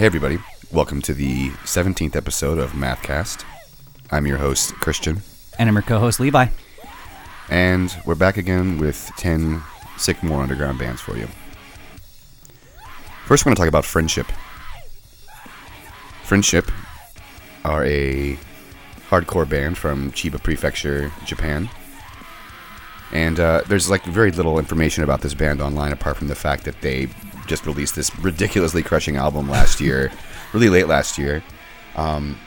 Hey, everybody. Welcome to the 17th episode of Mathcast. I'm your host, Christian, And I'm your co-host Levi. and we're back again with 10 sick more Underground bands for you. First, we're going to talk about Friendship. Friendship are a hardcore band from Chiba Prefecture, Japan. And uh, there's like very little information about this band online apart from the fact that they just released this ridiculously crushing album last year, really late last year. Um,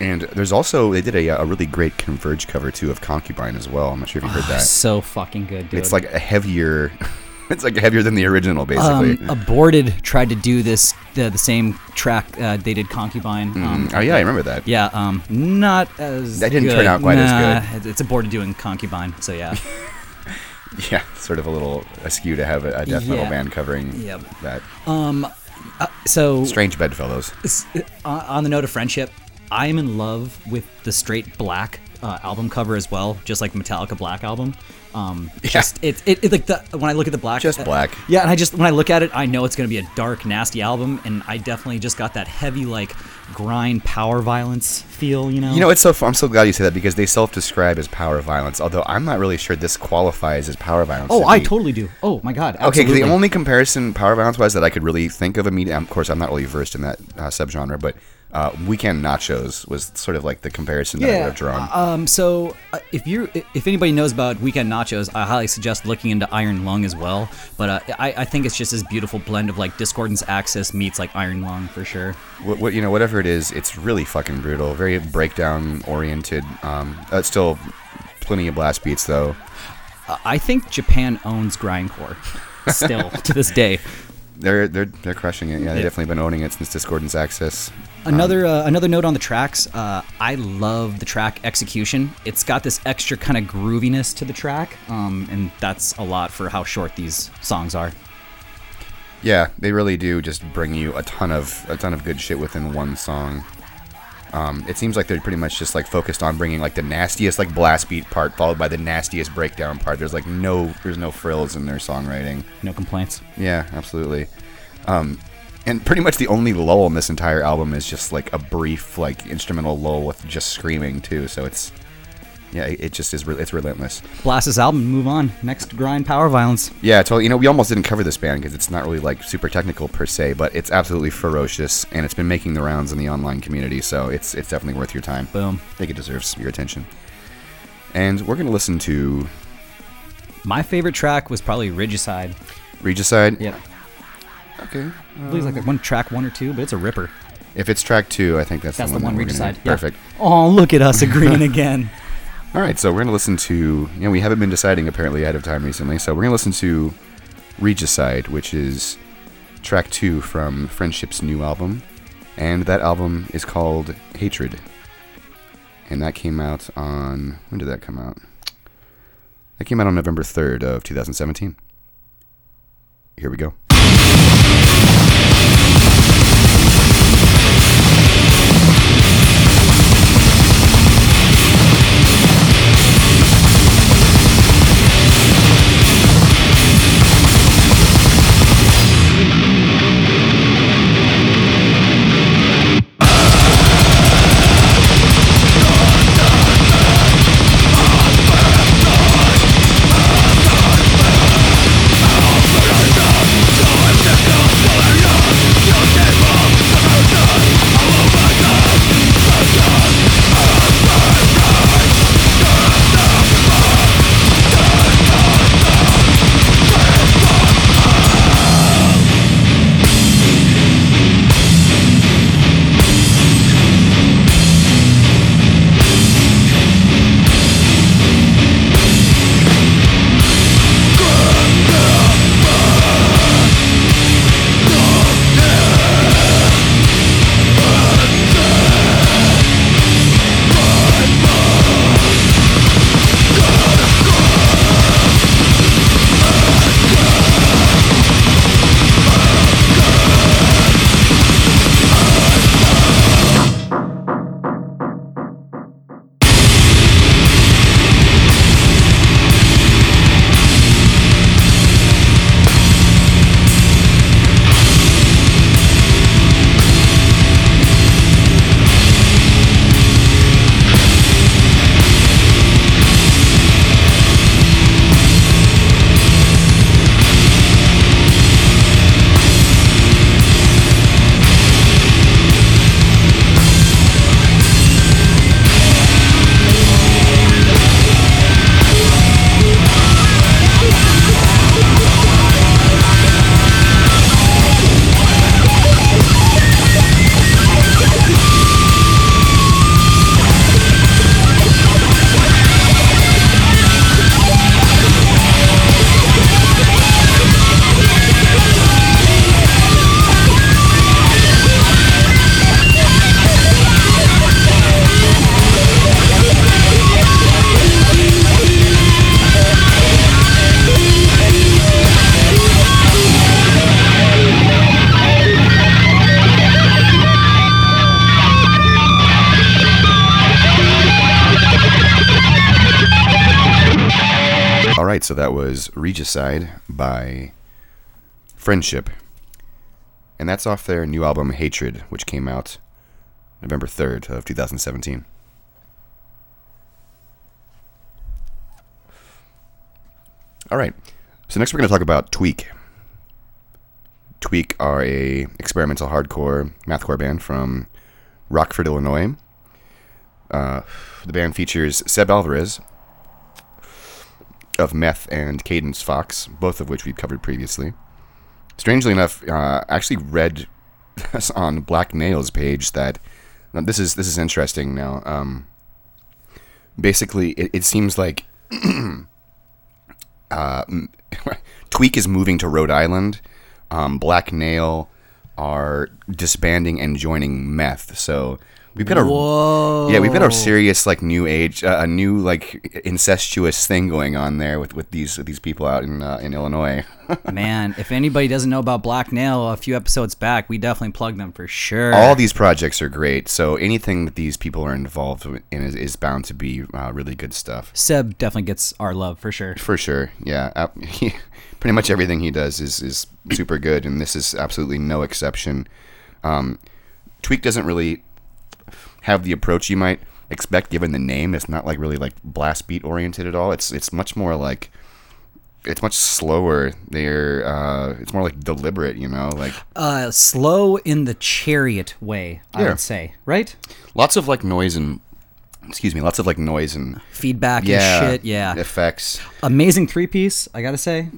and there's also they did a, a really great Converge cover too of Concubine as well. I'm not sure if you heard that. So fucking good, dude. It's like a heavier. it's like heavier than the original, basically. um, Aborted tried to do this the, the same track uh, they did Concubine. Um, oh yeah, I remember that. yeah, um, not as That didn't good. turn out quite as Nah, good. It's aborted doing Concubine, so yeah. Yeah, sort of a little askew to have a, death metal Yeah. band covering Yep. that. So Strange bedfellows. s- on the note of friendship, I am in love with the straight black uh, album cover as well, just like Metallica Black album. Um, just it, it, it like the when I look at the black, Just uh, black. Yeah, and I just when I look at it, I know it's gonna be a dark, nasty album, and I definitely just got that heavy like grind power violence feel. You know. You know, it's so. I'm so glad you say that because they self-describe as power violence. Although I'm not really sure this qualifies as power violence. Oh, to I me. totally do. Oh my god. okay the only comparison power violence wise that I could really think of immediately, of course, I'm not really versed in that uh, subgenre, but uh, Weekend Nachos was sort of like the comparison that I would have drawn. Um. So, uh, if you if anybody knows about Weekend Nachos, I highly suggest looking into Iron Lung as well. But uh, I, I think it's just this beautiful blend of like Discordance Axis meets like Iron Lung for sure. what, what you know, whatever it is, it's really fucking brutal. Very breakdown oriented. Um, uh, still plenty of blast beats though. I think Japan owns grindcore still to this day. They're they're they're crushing it. Yeah, they've Yeah. definitely been owning it since Discordance Axis. Another uh, another note on the tracks. Uh, I love the track execution. It's got this extra kind of grooviness to the track, um, and that's a lot for how short these songs are. Yeah, they really do just bring you a ton of a ton of good shit within one song. Um, it seems like they're pretty much just like focused on bringing like the nastiest like blast beat part followed by the nastiest breakdown part. There's like no there's no frills in their songwriting. No complaints. Yeah, absolutely. Um, and pretty much the only lull in this entire album is just like a brief like instrumental lull with just screaming too. So it's yeah, it, it just is re- it's relentless. Blast this album. Move on. Next grind power violence. Yeah, totally. You know, we almost didn't cover this band because it's not really like super technical per se, but it's absolutely ferocious, and it's been making the rounds in the online community, so it's it's definitely worth your time. Boom. I think it deserves your attention. And we're gonna listen to My favorite track was probably Regicide. Regicide. Yep. Okay. I believe it's like um, one track one or two, but it's a ripper. If it's track two, I think that's, That's the the one. one, we're gonna Regicide. Yeah. Perfect. Oh, look at us agreeing again. All right, so we're gonna listen to. You know, we haven't been deciding apparently ahead of time recently, so we're gonna listen to Regicide, which is track two from Friendship's new album, and that album is called Hatred. And that came out on when did that come out? That came out on November third of 2017. Here we go. Regicide by Friendship. And that's off their new album Hatred, which came out November 3rd of 2017. All right. So next we're going to talk about Tweak. Tweak are a experimental hardcore mathcore band from Rockford, Illinois. Uh, the band features Seb Alvarez of Meth and Cadence Fox, both of which we've covered previously. Strangely enough, uh, I actually read on Black Nail's page that this is this is interesting. Now, um, basically, it, it seems like uh, Tweak is moving to Rhode Island. Um, Black Nail are disbanding and joining Meth. So we've got a Whoa. yeah, we've got a serious like new age, uh, a new like incestuous thing going on there with, with these these people out in uh, in Illinois. Man, if anybody doesn't know about Black Nail, a few episodes back, we definitely plugged them for sure. All these projects are great, so anything that these people are involved in is, is bound to be uh, really good stuff. Seb definitely gets our love for sure. For sure, yeah. Uh, he, pretty much everything he does is, is super good, and this is absolutely no exception. Um, Tweak doesn't really have the approach you might expect given the name. It's not like really like blast beat oriented at all. It's it's much more like it's much slower. They're uh, it's more like deliberate, you know, like Uh, slow in the chariot way, I Yeah. would say, right? lots of like noise and excuse me, lots of like noise and Feedback yeah, and shit, yeah. effects. Amazing three piece, I gotta say.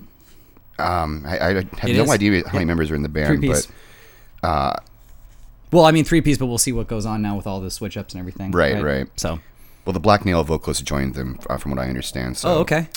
Um, I, I have It no is. idea how many members are in the band, Three piece. but uh, Well, I mean three piece, but we'll see what goes on now with all the switch ups and everything. Right, right. So, well, the Black Nail vocalist joined them, uh, from what I understand. So oh, okay.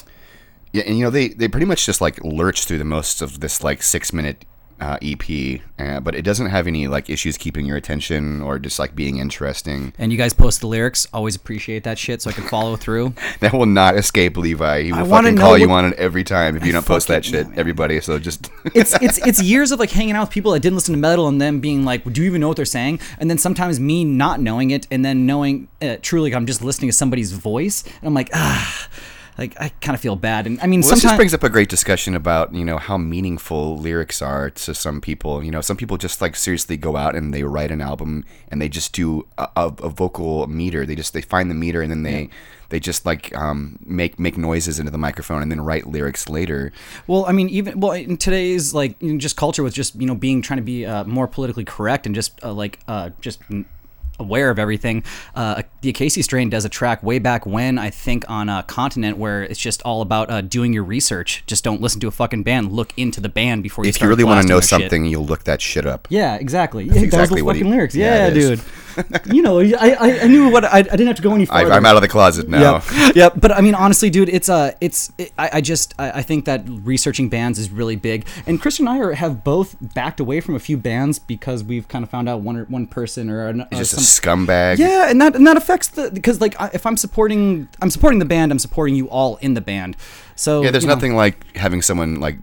Yeah, and you know they they pretty much just like lurch through the most of this like six minute uh, EP, uh, but it doesn't have any like issues keeping your attention or just like being interesting. And you guys post the lyrics. Always appreciate that shit, so I can follow through. That will not escape Levi. He will wanna fucking call you on it every time if you don't post that fucking- shit. Everybody, so just it's it's it's years of like hanging out with people that didn't listen to metal and them being like, "Do you even know what they're saying?" And then sometimes me not knowing it, and then knowing uh, truly like I'm just listening to somebody's voice, and I'm like, ah, like I kind of feel bad. And I mean, Well, this sometimes brings up a great discussion about you know how meaningful lyrics are to some people. You know, some people just like seriously go out and they write an album and they just do a, a, a vocal meter. They just they find the meter and then they they just like um, make make noises into the microphone and then write lyrics later. Well, I mean, even well in today's like you know, just culture with just you know being trying to be uh, more politically correct and just uh, like uh, just aware of everything. Uh, the Acacia strain does a track way back when I think on a continent where it's just all about uh, doing your research. Just don't listen to a fucking band. Look into the band before you. If you really want to know their shit. something, you'll look that shit up. Yeah, exactly. Yeah, those exactly fucking he- lyrics. yeah, Yeah, dude. you know, I, I, I knew what I, I didn't have to go any I, farther. I'm out of the closet now. Yeah, but I mean, honestly, dude, it's uh, it's it, I, I just I, I think that researching bands is really big, and Christian and I are, have both backed away from a few bands because we've kind of found out one or one person or, an, just a scumbag. yeah, and that and that affects the because like I- if I'm supporting I'm supporting the band, I'm supporting you all in the band. So Yeah, there's you know, nothing like having someone like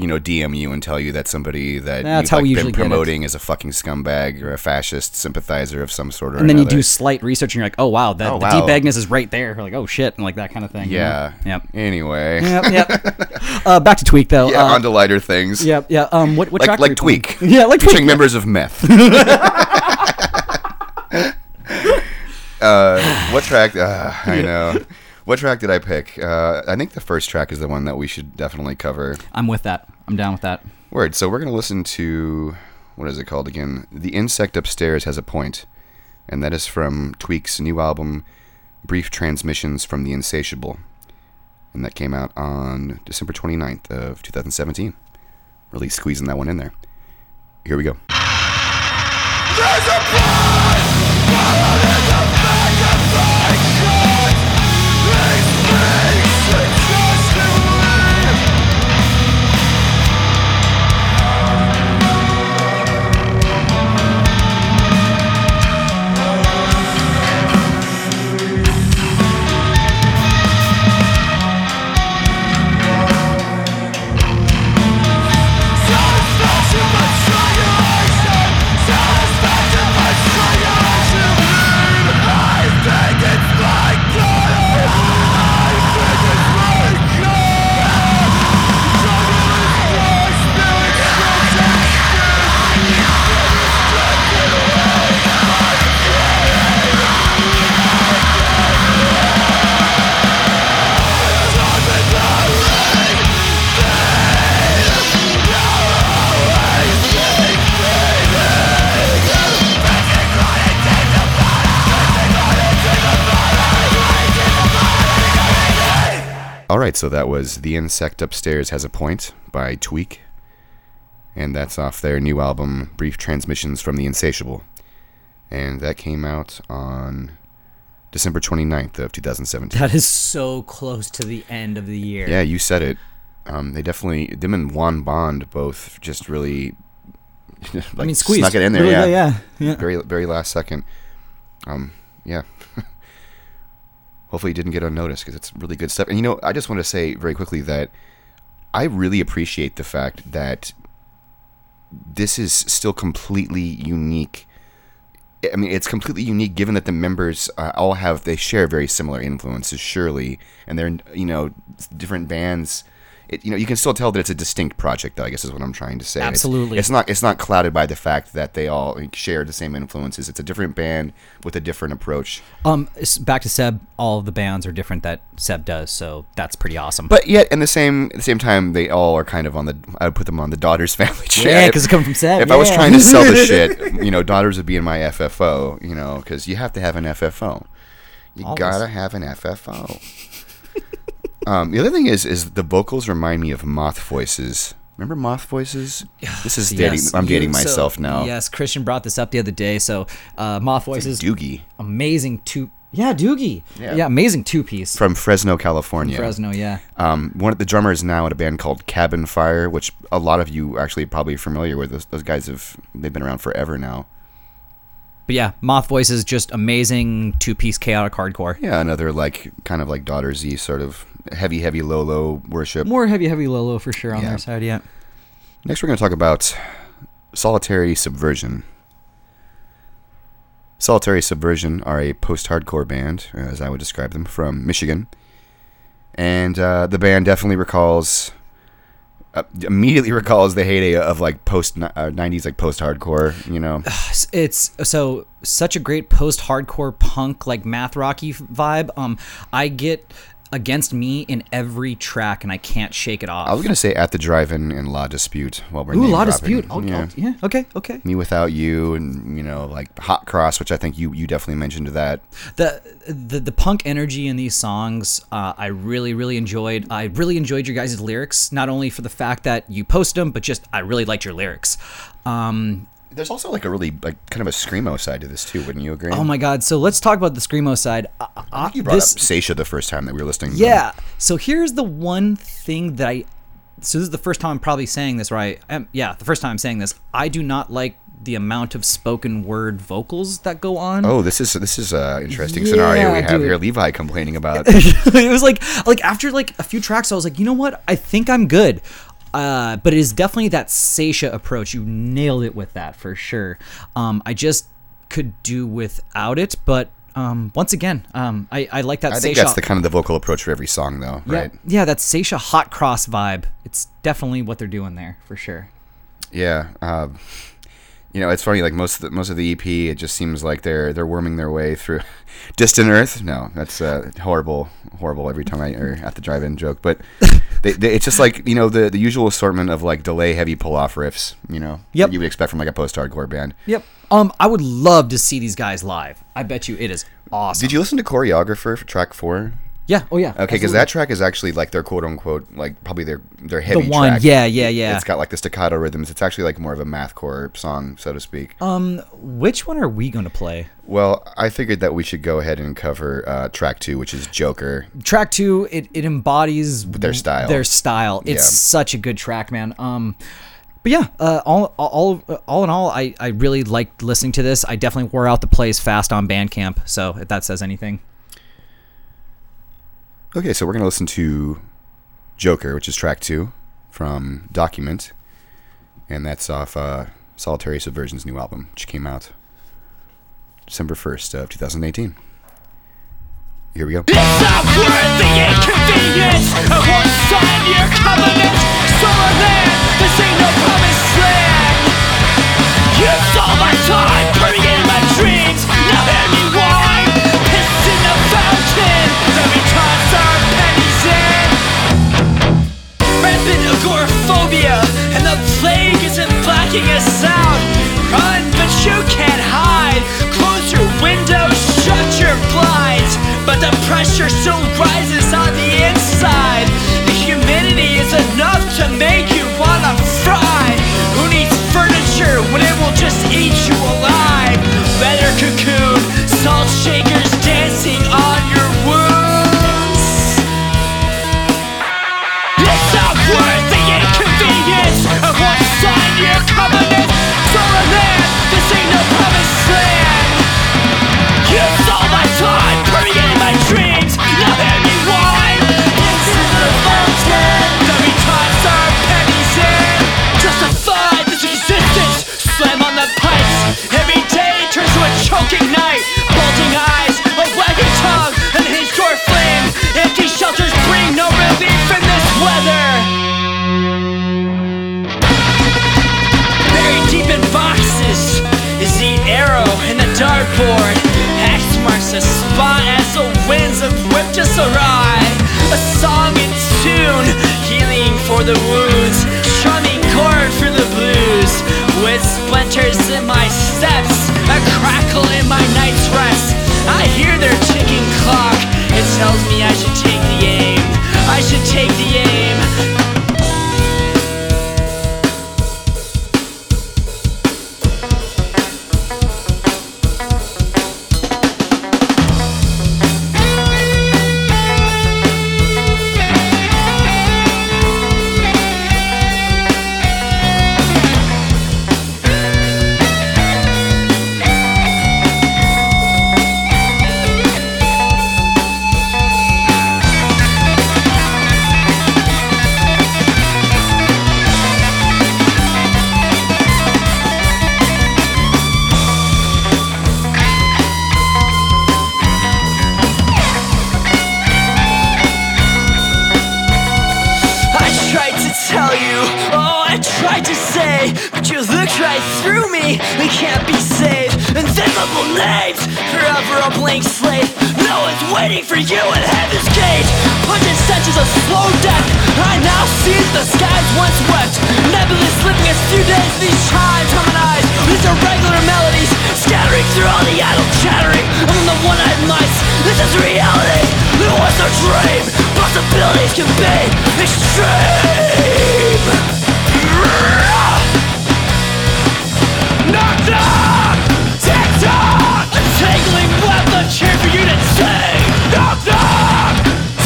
you know DM you and tell you that somebody that That's you've how like, we been get it. promoting is a fucking scumbag or a fascist sympathizer of some sort or And then you another. do slight research, and you're like, oh wow, that Oh, the wow. deep Agnes is right there, or like oh shit, and like that kind of thing. you know? Yeah. Yep. Anyway. Yep. Yep. uh, back to tweak though. Yeah, uh, on to lighter things. Yeah, yeah. Um, what what Like track? like were playing? Tweak. Yeah, like Featuring members of Meth. uh, what track? Uh, I know. What track did I pick? Uh, I think the first track is the one that we should definitely cover. I'm with that. I'm down with that. Word. So we're gonna listen to what is it called again? The insect upstairs has a point, and that is from Tweak's new album, Brief Transmissions from the Insatiable, and that came out on December 29th of 2017. Really squeezing that one in there. Here we go. Right, so that was The Insect Upstairs Has a Point by Tweak. And that's off their new album, Brief Transmissions from the Insatiable. And that came out on December 29th of 2017. That is so close to the end of the year. Yeah, you said it. Um, they definitely, them and Juan Bond both just really, like, I mean, squeezed. snuck it in there. Really, yeah. yeah, yeah. Very, very last second. Um, yeah. Hopefully, it didn't get unnoticed because it's really good stuff. And you know, I just want to say very quickly that I really appreciate the fact that this is still completely unique. I mean, it's completely unique given that the members uh, all have they share very similar influences, surely, and they're you know different bands. It, you know, you can still tell that it's a distinct project, though. I guess is what I'm trying to say. Absolutely. it's not it's not clouded by the fact that they all share the same influences. It's a different band with a different approach. Um, back to Seb. All of the bands are different that Seb does, so that's pretty awesome. But yet, in the same at the same time, they all are kind of on the. I would put them on the Daughters family yeah because it come from Seb, If I was trying to sell the shit, you know, Daughters would be in my FFO. You know, because you have to have an FFO. You Always. gotta have an FFO. Um, the other thing is, is the vocals remind me of Moth Voices. Remember Moth Voices? This is dating. Yes, I'm you- dating so- myself now. Yes, Christian brought this up the other day. So, uh, Moth Voices, Doogie amazing two. Yeah, Doogie. Yeah. Yeah, amazing two piece. from Fresno, California. Fresno, yeah. Um, one of the drummers now in a band called Cabin Fire, which a lot of you actually probably are familiar with. Those, those guys have they've been around forever now. But yeah, Moth Voices, just amazing two piece chaotic hardcore. Yeah, another like kind of like Daughter Z sort of heavy, heavy low, low worship. More heavy, heavy Lolo for sure on Yeah. their side, yeah. Next, we're going to talk about Solitary Subversion. Solitary Subversion are a post-hardcore band, as I would describe them, from Michigan, and uh, the band definitely recalls, uh, immediately recalls the heyday of like post uh, '90s, like post-hardcore. You know, it's so such a great post hardcore punk like math rocky vibe um i get against me in every track and i can't shake it off I was gonna say at the drive-in and La Dispute while we're ooh La Dispute I'll, yeah. I'll- yeah okay okay Me without you, and you know, like Hot Cross, which I think you you definitely mentioned that. the the the punk energy in these songs uh, I really really enjoyed. I really enjoyed your guys' lyrics, not only for the fact that you post them, but just I really liked your lyrics. Um, There's also like a really like kind of a screamo side to this too, wouldn't you agree? oh my god! So let's talk about the screamo side. I, I I, think you brought this, up Saetia the first time that we were listening. Yeah. So here's the one thing that I. So this is the first time I'm probably saying this, right? Um, yeah, the first time I'm saying this. I do not like the amount of spoken word vocals that go on. Oh, this is this is a interesting scenario we have dude. here. Levi complaining about. it was like like after like a few tracks, I was like, you know what? I think I'm good. Uh, but it is definitely that Saetia approach. You nailed it with that for sure. Um, I just could do without it, but um, once again, um, I, I like that I think Saetia. that's the kind of the vocal approach for every song, though, yeah, right? yeah, that Saetia hot cross vibe. It's definitely what they're doing there for sure. Yeah. Uh, you know, it's funny. Like most of the, most of the EP, it just seems like they're they're worming their way through distant Earth. No, that's uh, horrible, horrible. Every time I or at the drive-in joke, but they, they, it's just like you know the the usual assortment of like delay heavy pull off riffs. You know, Yep. that you would expect from like a post hardcore band. Yep. Um, I would love to see these guys live. I bet you it is awesome. Did you listen to choreographer for track four? Yeah. Oh yeah. Okay, because that track is actually like their quote unquote like probably their their the heavy one. track. Yeah. Yeah. Yeah. It's got like the staccato rhythms. It's actually like more of a mathcore song, so to speak. um, which one are we gonna play? well, I figured that we should go ahead and cover uh, track two, which is Joker. track two it, it embodies Their style. their style it's Yeah. such a good track man um but yeah uh, all, all all in all I, I really liked listening to this i definitely wore out the plays fast on bandcamp so if that says anything Okay, so we're gonna listen to Joker, which is track two from Document, and that's off uh, Solitary Subversion's new album, which came out December first of 2018. Here we go. The plague isn't blocking us out. Run, but you can't hide. Close your windows, shut your blinds. But the pressure still rises on the inside. The humidity is enough to make you wanna fry. Who needs furniture when it will just eat you alive? Better cocoon, salt shaker. Sword. X marks the spot as the winds of whip just awry. A song in tune, healing for the wounds, strumming chord for the blues. With splinters in my steps, a crackle in my night's rest. I hear their ticking clock. It tells me I should take the aim. I should take the Invisible names, forever a blank slate. No one's waiting for you at heaven's gate. Pungent stenches of slow death. I now see the skies once wept. Nebulous slipping as few days these chimes harmonize. These irregular melodies scattering through all the idle chattering. I'm the one-eyed mice. This is reality. It was a dream. Possibilities can be extreme. Knock knock, a chair for you to take. Knock knock,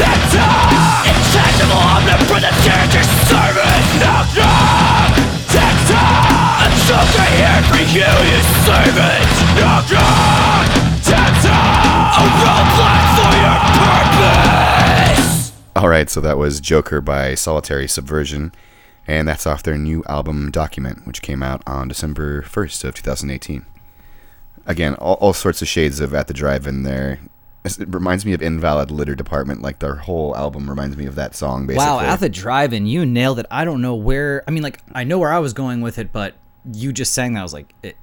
tick tock. Intangible, omnipresent character service. Knock knock, tick tock. I'm something here for you, you servant. Knock knock, tick tock. A roadblock for your purpose. All right, so that was Joker by Solitary Subversion, and that's off their new album Document, which came out on December 1st of 2018. Again, all, all sorts of shades of At the Drive-In there. It reminds me of Invalid Litter Department, like their whole album reminds me of that song, basically. Wow, at the drive-in, you nailed it. I don't know where. I mean, like I know where I was going with it, but you just sang that. I was like, it,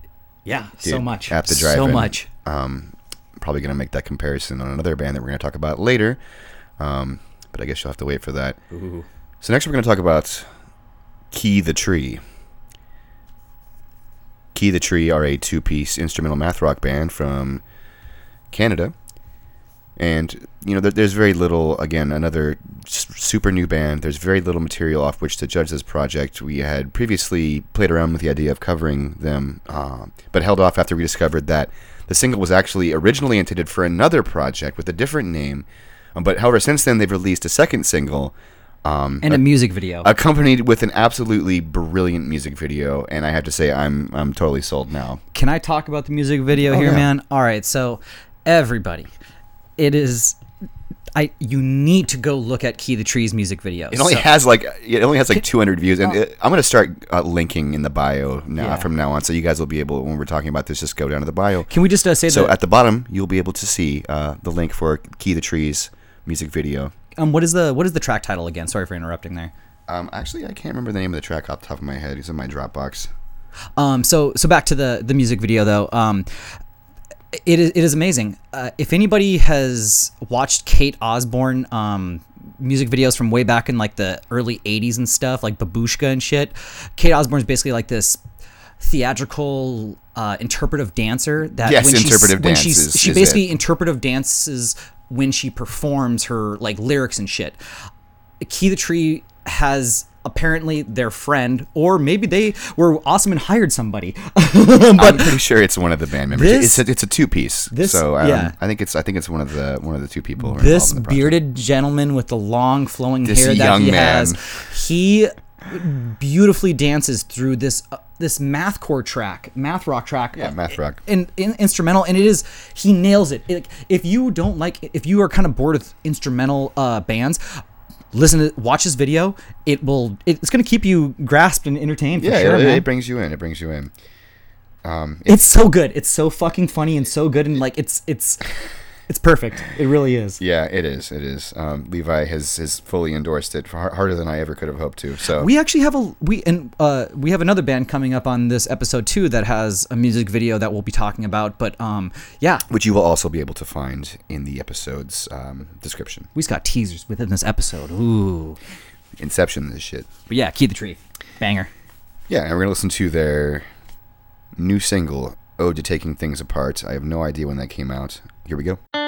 yeah, so much, At the Drive-In. So much. Um, probably going to make that comparison on another band that we're going to talk about later, um, but I guess you'll have to wait for that. So next we're going to talk about Key the Tree. Key the Tree are a two-piece instrumental math rock band from Canada. And you know, there, there's very little. Again, another super new band. There's very little material off which to judge this project. We had previously played around with the idea of covering them, uh, but held off after we discovered that the single was actually originally intended for another project with a different name. But however, since then they've released a second single, um, And a music video. accompanied with an absolutely brilliant music video. And I have to say, I'm I'm totally sold now. Can I talk about the music video Oh, here, yeah. man? All right, so everybody, it is. I you need to go look at Key the Tree's music video. It only So- has like it only has like 200 views, and it, I'm gonna start uh, linking in the bio now Yeah. from now on, so you guys will be able when we're talking about this, just go down to the bio. Can we just uh, say So that? at the bottom, you'll be able to see uh, the link for Key the Trees music video. Um, what is the what is the track title again? Sorry for interrupting there. Um, actually, I can't remember the name of the track off the top of my head. It's in my Dropbox. Um, so so back to the the music video though. Um, it is it is amazing. Uh, if anybody has watched Kate Osborne um music videos from way back in like the early 80s and stuff like Babooshka and shit kate osborne's basically like this theatrical uh, interpretive dancer that Yes, when she's- interpretive when dance she's, she basically it. interpretive dances when she performs her like lyrics and shit Key the Tree has apparently their friend, or maybe they were awesome and hired somebody. but I'm pretty sure it's one of the band members. this- it's a, it's a two piece. this- so um, yeah. I think it's I think it's one of the one of the two people. This in bearded gentleman with the long flowing This hair that he man. has, he beautifully dances through this uh, this mathcore track, math rock track. Yeah, math rock. in, in instrumental and it is he nails it. It- if you don't like if you are kind of bored with instrumental uh bands listen to watch this video it will it's going to keep you grasped and entertained for Yeah, sure it, it brings you in. It brings you in. Um, it's so good it's so fucking funny and so good and like it's it's It's perfect. It really is. Yeah, it is. It is. Um, Levi has has fully endorsed it far harder than I ever could have hoped to. So We actually have a we and uh, we have another band coming up on this episode too that has a music video that we'll be talking about. But um, yeah, which you will also be able to find in the episode's um, description. We've got teasers within this episode. Ooh, Inception, this shit. but yeah, Key the Tree, banger. Yeah, and we're gonna listen to their new single, "Ode to Taking Things Apart." I have no idea when that came out. Here we go.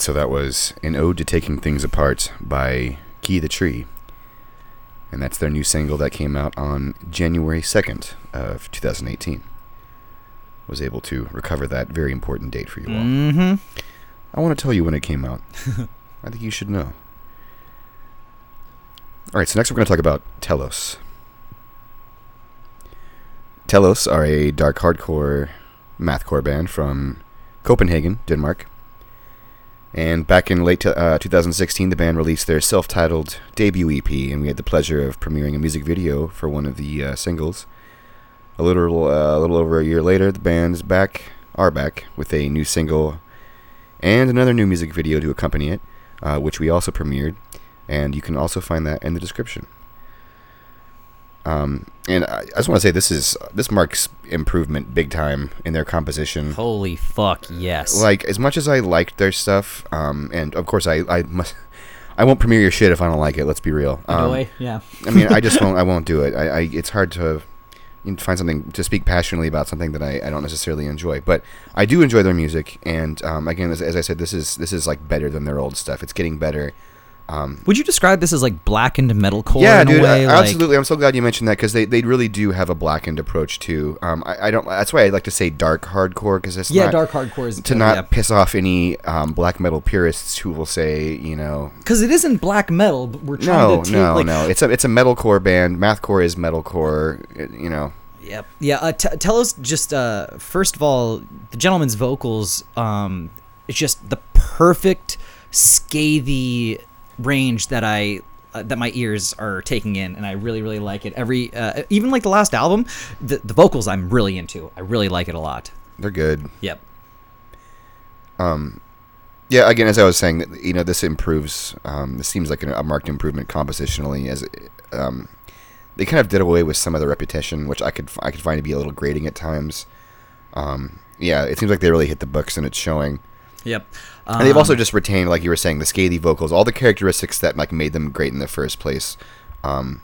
Right, so that was An Ode to Taking Things Apart by Key the Tree. And that's their new single that came out on January 2nd of 2018. Was able to recover that very important date for you all. Mm-hmm. I want to tell you when it came out. I think you should know. All right, so next we're going to talk about Telos. Telos are a dark hardcore mathcore band from Copenhagen, Denmark. And back in late uh, 2016, the band released their self-titled debut EP, and we had the pleasure of premiering a music video for one of the uh, singles. A little, uh, a little over a year later, the band's back, are back with a new single and another new music video to accompany it, uh, which we also premiered, and you can also find that in the description. Um, and I, I just want to say this is this marks improvement big time in their composition. Holy fuck, yes. Like as much as I liked their stuff, um, and of course I I must. I won't premiere your shit if I don't like it. Let's be real. Um, Anyway, yeah. I mean, I just won't. I won't do it. I, I it's hard to find something to speak passionately about something that I, I don't necessarily enjoy. But I do enjoy their music, and um, again, as, as I said, this is this is like better than their old stuff. It's getting better. Um, Would you describe this as like blackened metalcore? yeah, in dude, a way? I- like, absolutely. I'm so glad you mentioned that because they, they really do have a blackened approach too. Um, I, I don't. That's why I like to say dark hardcore because it's Yeah, not, dark hardcore is to not piss off any um, black metal purists who will say, you know, because it isn't black metal. But we're trying no, to take, no, like, no. It's a it's a metalcore band. Mathcore is metalcore. You know, Yep. Yeah. Uh, t- Telos just uh, first of all, the gentleman's vocals. Um, it's just the perfect scathy range that I. Uh, that my ears are taking in, and I really, really like it. Every, uh, even like the last album, the, the vocals I'm really into. I really like it a lot. they're good. Yep. Um, yeah, again, as I was saying, you know, this improves. Um, this seems like a, a marked improvement compositionally. As um, they kind of did away with some of the repetition, which I could I could find to be a little grating at times. Um, yeah, it seems like they really hit the books, and it's showing. Yep. And they've Um, also just retained, like you were saying, the scathy vocals, all the characteristics that like made them great in the first place. Um,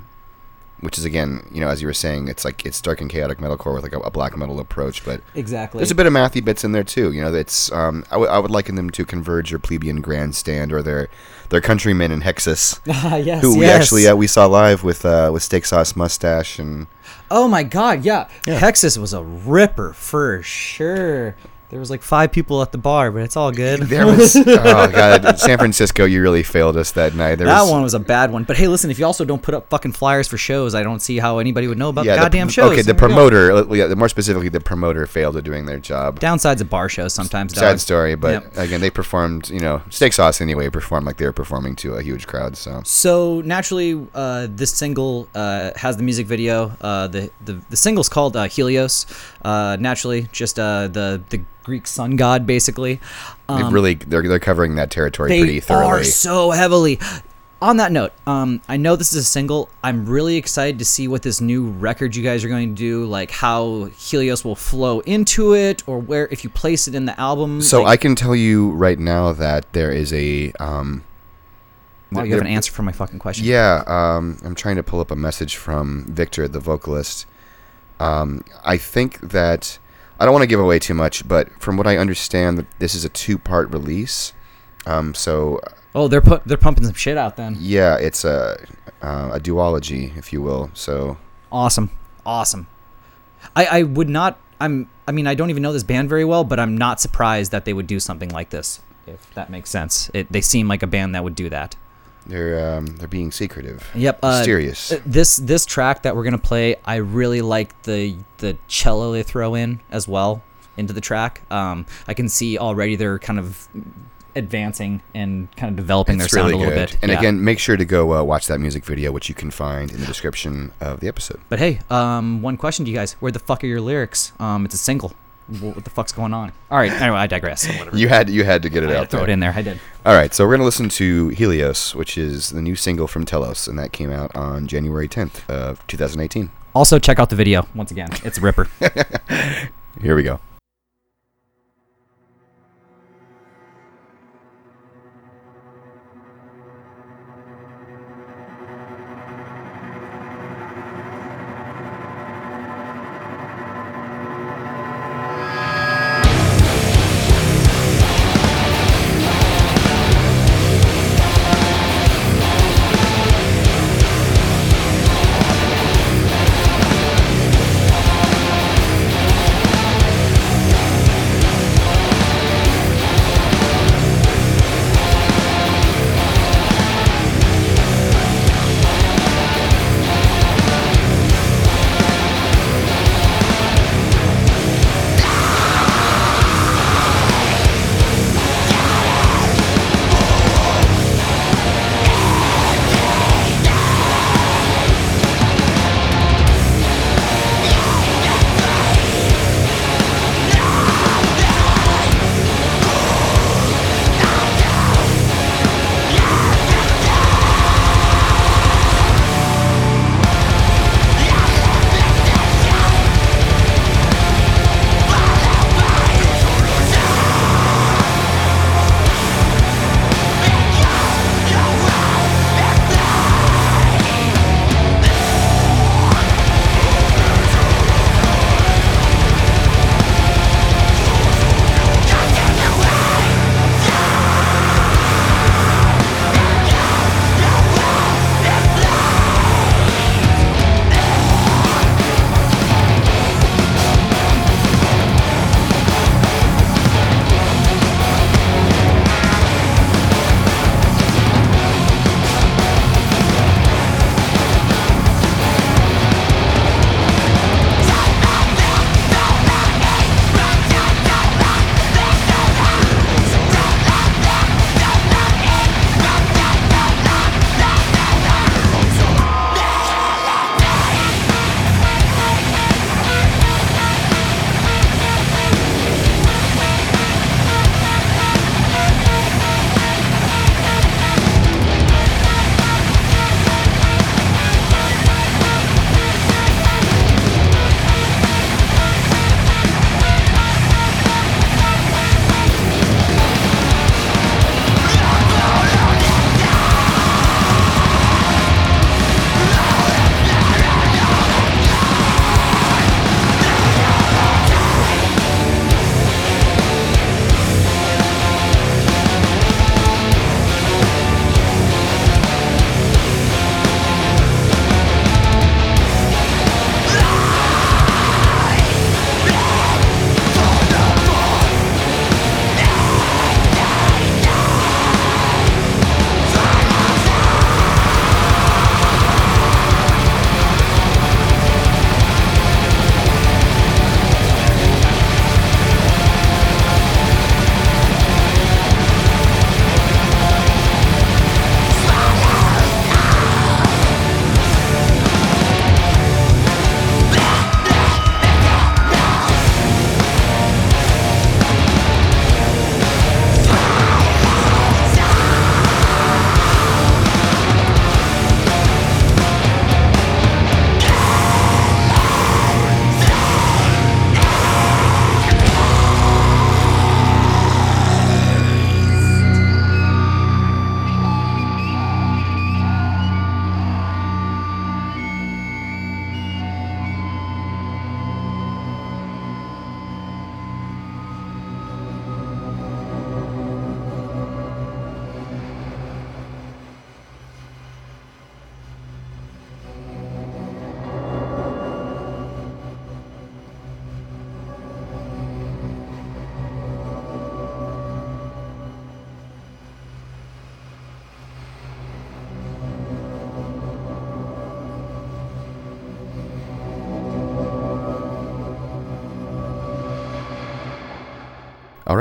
which is again, you know, as you were saying, it's like it's dark and chaotic metalcore with like a, a black metal approach, but exactly. there's a bit of mathy bits in there too. You know, it's um, I, w- I would liken them to Converge or Plebeian Grandstand or their their countrymen in Hexis, yes. who we yes. actually uh, we saw live with uh, with Steak Sauce Mustache and Oh my god, yeah. Hexis was a ripper for sure. There was like five people at the bar, but it's all good. there was oh god, San Francisco, you really failed us that night. There that was, one was a bad one. But hey, listen, if you also don't put up fucking flyers for shows, I don't see how anybody would know about yeah, the the- goddamn shows. Okay, the promoter, uh, yeah, more specifically, the promoter failed at doing their job. Downsides of bar shows sometimes. Sad dog. story, but Yep. again, they performed. You know, Steak Sauce anyway performed like they were performing to a huge crowd. So So naturally, uh, this single uh, has the music video. Uh, the, the the single's called uh, Helios. Uh, naturally, just uh, the the Greek sun god, basically. they Um, really they're they're covering that territory they pretty thoroughly. are so heavily. On that note, um, I know this is a single. I'm really excited to see what this new record you guys are going to do, like how Helios will flow into it, or where if you place it in the album. So like, I can tell you right now that there is a um. wow, you have an answer for my fucking question. Yeah, um, I'm trying to pull up a message from Victor, the vocalist. Um, I think that I don't want to give away too much, but from what I understand, that this is a two-part release. Um, so Oh, they're pu- they're pumping some shit out then. yeah, it's a uh, a duology, if you will. So Awesome, awesome. I I would not. I'm. I mean, I don't even know this band very well, but I'm not surprised that they would do something like this. If that makes sense, it, they seem like a band that would do that. They're um, they're being secretive, Yep. Uh, mysterious. uh, This this track that we're gonna play, I really like the the cello they throw in as well into the track. Um, I can see already they're kind of advancing and kind of developing it's their sound really a little good. bit. And Yeah. again, make sure to go uh, watch that music video, which you can find in the description of the episode. but hey, um, one question to you guys: Where the fuck are your lyrics? Um, it's a single. Wh- What the fuck's going on? All right. Anyway, I digress. Whatever. You had you had to get it I had to out throw there. it in there. I did. All right, so we're gonna listen to Helios, which is the new single from Telos, and that came out on January 10th of 2018. Also, check out the video once again. It's a ripper. Here we go.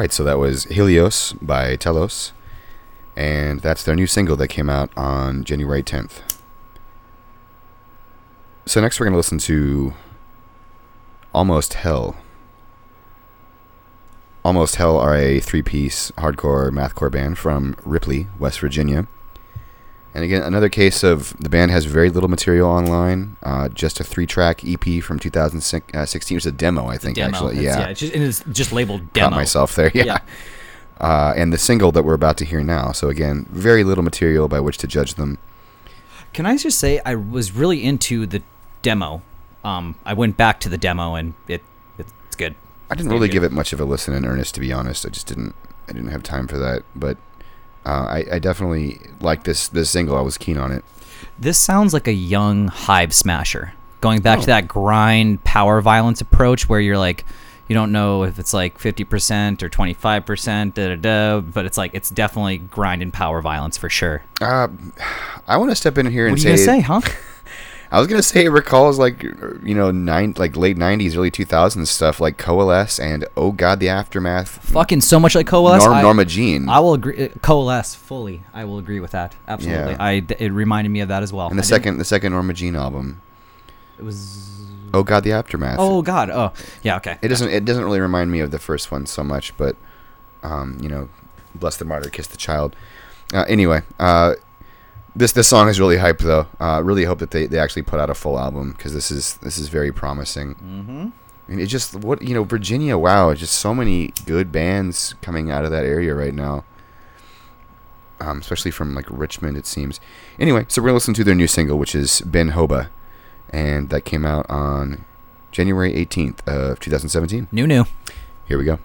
Right, so that was Helios by Telos, and that's their new single that came out on January 10th. So next we're going to listen to Almost Hell. Almost Hell are a three-piece hardcore mathcore band from Ripley, West Virginia. And again, another case of the band has very little material online. Uh, just a three-track EP from 2016. It's a demo, I think, Demo. actually. It's- Yeah, it's just, and it's just labeled caught demo. myself there. Yeah. Yeah. Uh, and the single that we're about to hear now. So again, very little material by which to judge them. Can I just say I was really into the demo. Um, I went back to the demo and it it's good. I didn't really give it much of a listen in earnest, to be honest. I just didn't. I didn't have time for that. But uh, I, I definitely like this this single. I was keen on it. This sounds like a young Hive Smasher. Going back Oh. to that grind power violence approach where you're like, you don't know if it's like 50% or 25%, da da da, but it's like, it's definitely grind and power violence for sure. Uh, I want to step in here and say What are you going to say, huh? I was gonna say it recalls like you know nine like late '90s, early 2000s stuff like Coalesce and Oh God, the Aftermath. Fucking so much like Coalesce. Norm, I- Norma Jean. I will agree. uh, Coalesce fully. I will agree with that. Absolutely. Yeah. I, it reminded me of that as well. and the I didn't- second the second Norma Jean album. It was. Oh God, the Aftermath. Oh, God. Oh, yeah, okay. It doesn't. It doesn't really remind me of the first one so much, but um, you know, bless the martyr, kiss the child. Uh, anyway, uh, this this song is really hyped though. Uh, really hope that they, they actually put out a full album because this is this is very promising. Mm-hmm. And it just what you know Virginia. Wow, just so many good bands coming out of that area right now. Um, especially from like Richmond, it seems. Anyway, so we're gonna listen to their new single, which is Ben Hoba, and that came out on January 18th of 2017. New, new. Here we go.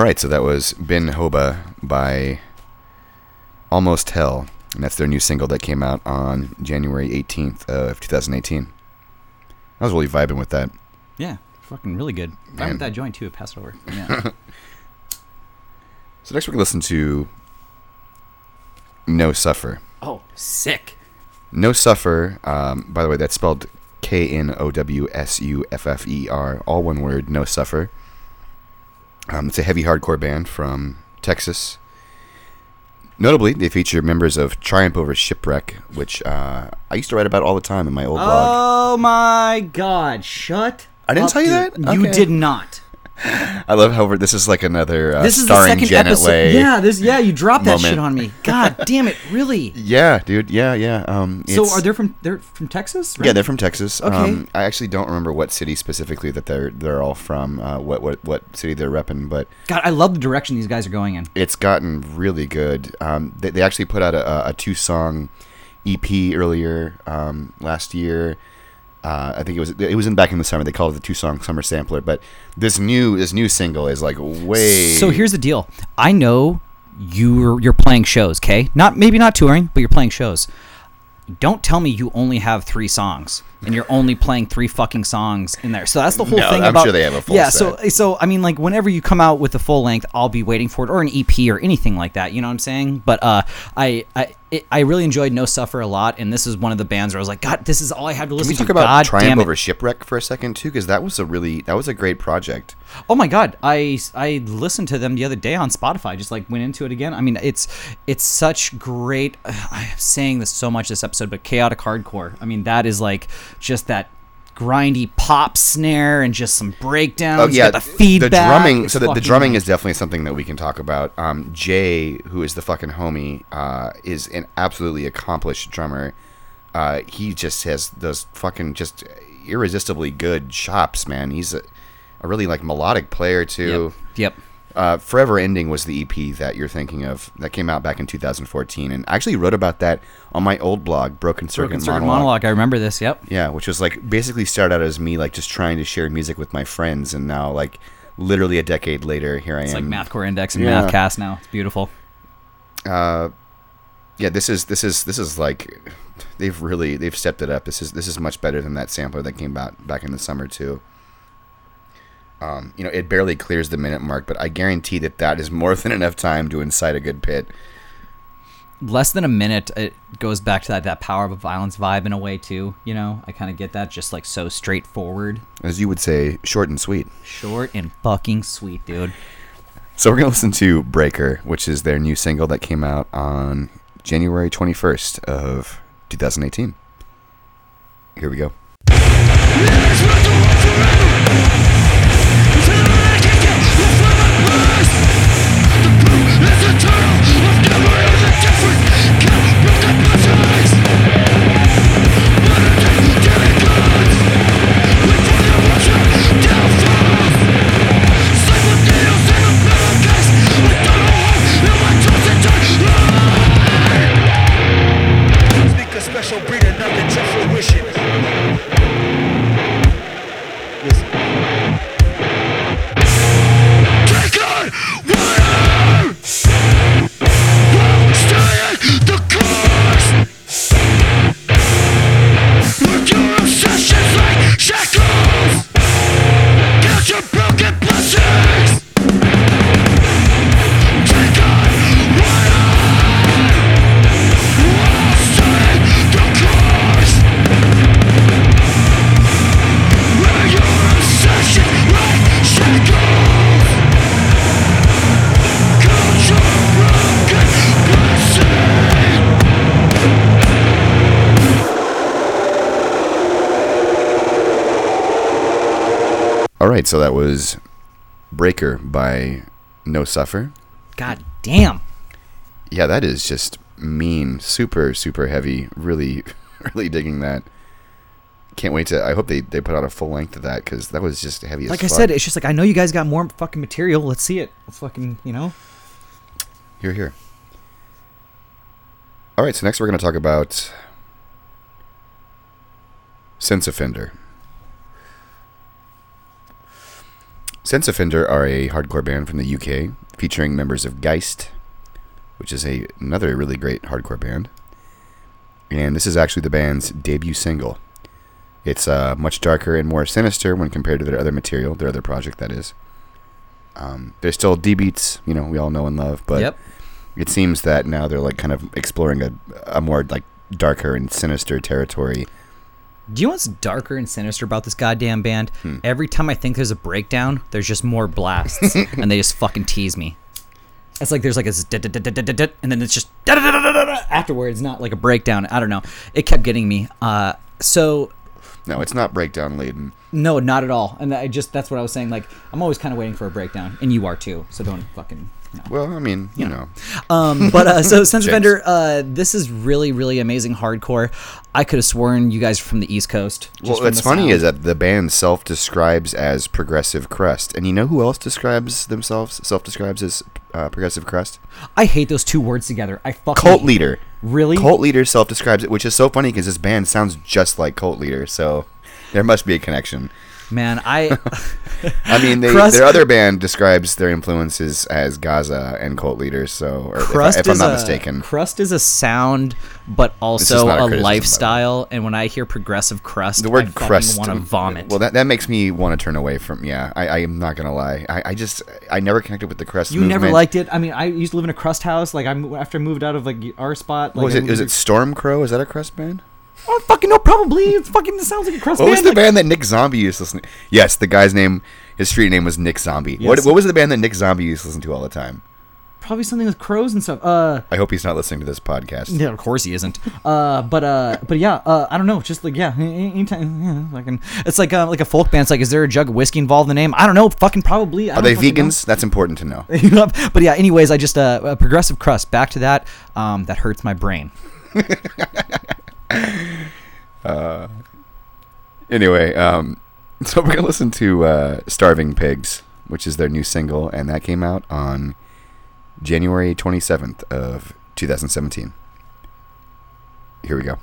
All right, so that was Ben Hoba by Almost Hell, and that's their new single that came out on January 18th of 2018. I was really vibing with that. Yeah, fucking really good. I Man. with that joint too. Pass it over. Yeah. So next we're gonna listen to Knowsuffer. oh, sick. Knowsuffer, um, by the way, that's spelled K N O W S U F F E R, all one word, Knowsuffer. Um, it's a heavy hardcore band from Texas. Notably, they feature members of Triumph Over Shipwreck, which uh, I used to write about all the time in my old blog. Oh my God! Shut. I didn't up, tell you dude. that? You did not. I love how this is like another uh, This is the second Janet episode. Leigh. Yeah, this. Yeah, you dropped that moment. shit on me. God damn it! Really? Yeah, dude. Yeah, yeah. Um, So are they from? They're from Texas? Right? Yeah, they're from Texas. Okay. Um, I actually don't remember what city specifically that they're they're all from. Uh, what what what city they're repping, but God, I love the direction these guys are going in. it's gotten really good. Um, they, they actually put out a, a two song EP earlier um, last year. Uh, I think it was it was in back in the summer. They called it the two song summer sampler. But this new this new single is like way. So here's the deal. I know you're you're playing shows, okay? Not maybe not touring, but you're playing shows. don't tell me you only have three songs and you're only playing three fucking songs in there. So that's the whole No, thing I'm about sure they have a full Yeah, set. so so I mean like whenever you come out with a full length, I'll be waiting for it or an EP or anything like that, you know what I'm saying? But uh I I it, I really enjoyed Knowsuffer a lot and this is one of the bands where I was like god, this is all I have to Can listen we talk to. about god Triumph over Shipwreck for a second too? Because that was a really that was a great project. Oh my god, I I listened to them the other day on Spotify. Just like went into it again. I mean, it's it's such great. I'm saying this so much this episode, but chaotic hardcore. I mean, that is like just that grindy pop snare and just some breakdowns. Oh yeah, got the feedback. The drumming. So the, the drumming is definitely something that we can talk about. Um, Jay, who is the fucking homie, uh, is an absolutely accomplished drummer. Uh, he just has those fucking just irresistibly good chops, man. He's a, a really like melodic player too. Yep. Yep. Uh, Forever Ending was the EP that you're thinking of that came out back in 2014, and I actually wrote about that on my old blog, Broken Circuit, Broken Circuit Monologue. monologue. I remember this. Yep. Yeah, which was like basically started out as me like just trying to share music with my friends, and now like literally a decade later, here I It's like am. Mathcore Index and Yeah. Mathcast now. It's beautiful. Uh, yeah, this is this is this is like they've really they've stepped it up. This is this is much better than that sampler that came out back in the summer too. Um, you know, it barely clears the minute mark, but I guarantee that that is more than enough time to incite a good pit. Less than a minute. It goes back to that that power of violence vibe in a way too. You know, I kind of get that. Just like so straightforward, As you would say, short and sweet. short and fucking sweet, dude. So we're gonna listen to "Breaker," which is their new single that came out on January 21st of 2018. Here we go. Right, so that was "Breaker" by Knowsuffer. God damn. Yeah, that is just mean, super, super heavy. Really, really digging that. Can't wait to. I hope they, they put out a full length of that because that was just heavy as Like I fuck. said, it's just like I know you guys got more fucking material. Let's see it. Let's fucking you know. Here, here. All right, so next we're going to talk about Sense Offender. Sense Offender are a hardcore band from the UK featuring members of Geist, which is a, another really great hardcore band. And this is actually the band's debut single. It's uh, much darker and more sinister when compared to their other material, their other project, that is. Um, they're still D beats, you know, we all know and love, but yep. it seems that now they're like kind of exploring a, a more like darker and sinister territory. Do you know what's darker and sinister about this goddamn band? Hmm. Every time I think there's a breakdown, there's just more blasts, and they just fucking tease me. It's like there's like a and then it's just afterwards, not like a breakdown. I don't know. It kept getting me. Uh, so No, it's not breakdown laden. no, not at all. And I just that's what I was saying. Like I'm always kind of waiting for a breakdown, and you are too. So don't fucking. No. Well, I mean, you know, Um, but uh, so Sense. Offender, uh, this is really, really amazing hardcore. I could have sworn you guys are from the East Coast. well, what's funny sound. is that the band self-describes as progressive crust, and you know who else describes themselves self-describes as uh, progressive crust? I hate those two words together. I fucking Cult leader. Really? Cult leader self-describes it, which is so funny because this band sounds just like Cult leader, so there must be a connection. Man, I I mean, they, Crust- their other band describes their influences as Gaza and cult leaders. So, or if, I, crust if I'm not a, mistaken, Crust is a sound, but also a a, criticism, by the way. lifestyle. And when I hear progressive crust, the word I crust want to vomit. Well, that, that makes me want to turn away from. Yeah, I, I am not gonna lie. I, I just I never connected with the crust. you never liked it. I mean, I used to live in a crust house. Like I mo- after I moved out of like our spot. Like, was I it? moved Was it Stormcrow? Is that a crust band? Don't fucking no, Probably it's fucking. It sounds like a crust What band. was the like- band that Nick Zombie used to listen? to? Yes, the guy's name, his street name was Nick Zombie. What, Yes. what was the band that Nick Zombie used to listen to all the time? Probably something with crows and stuff. Uh, I hope he's not listening to this podcast. yeah, of course he isn't. Uh, but uh, but yeah, uh, I don't know. Just like yeah, anytime, yeah, fucking, it's like uh, like a folk band. It's like, is there a jug of whiskey involved in the name? I don't know. Fucking probably. I Are they fucking know. vegans? That's important to know. but yeah, anyways, I just uh, uh progressive crust. Back to that. Um, that hurts my brain. Anyway, um, so we're gonna listen to uh, "Starving Pigs," which is their new single, and that came out on January 27th of 2017. Here we go.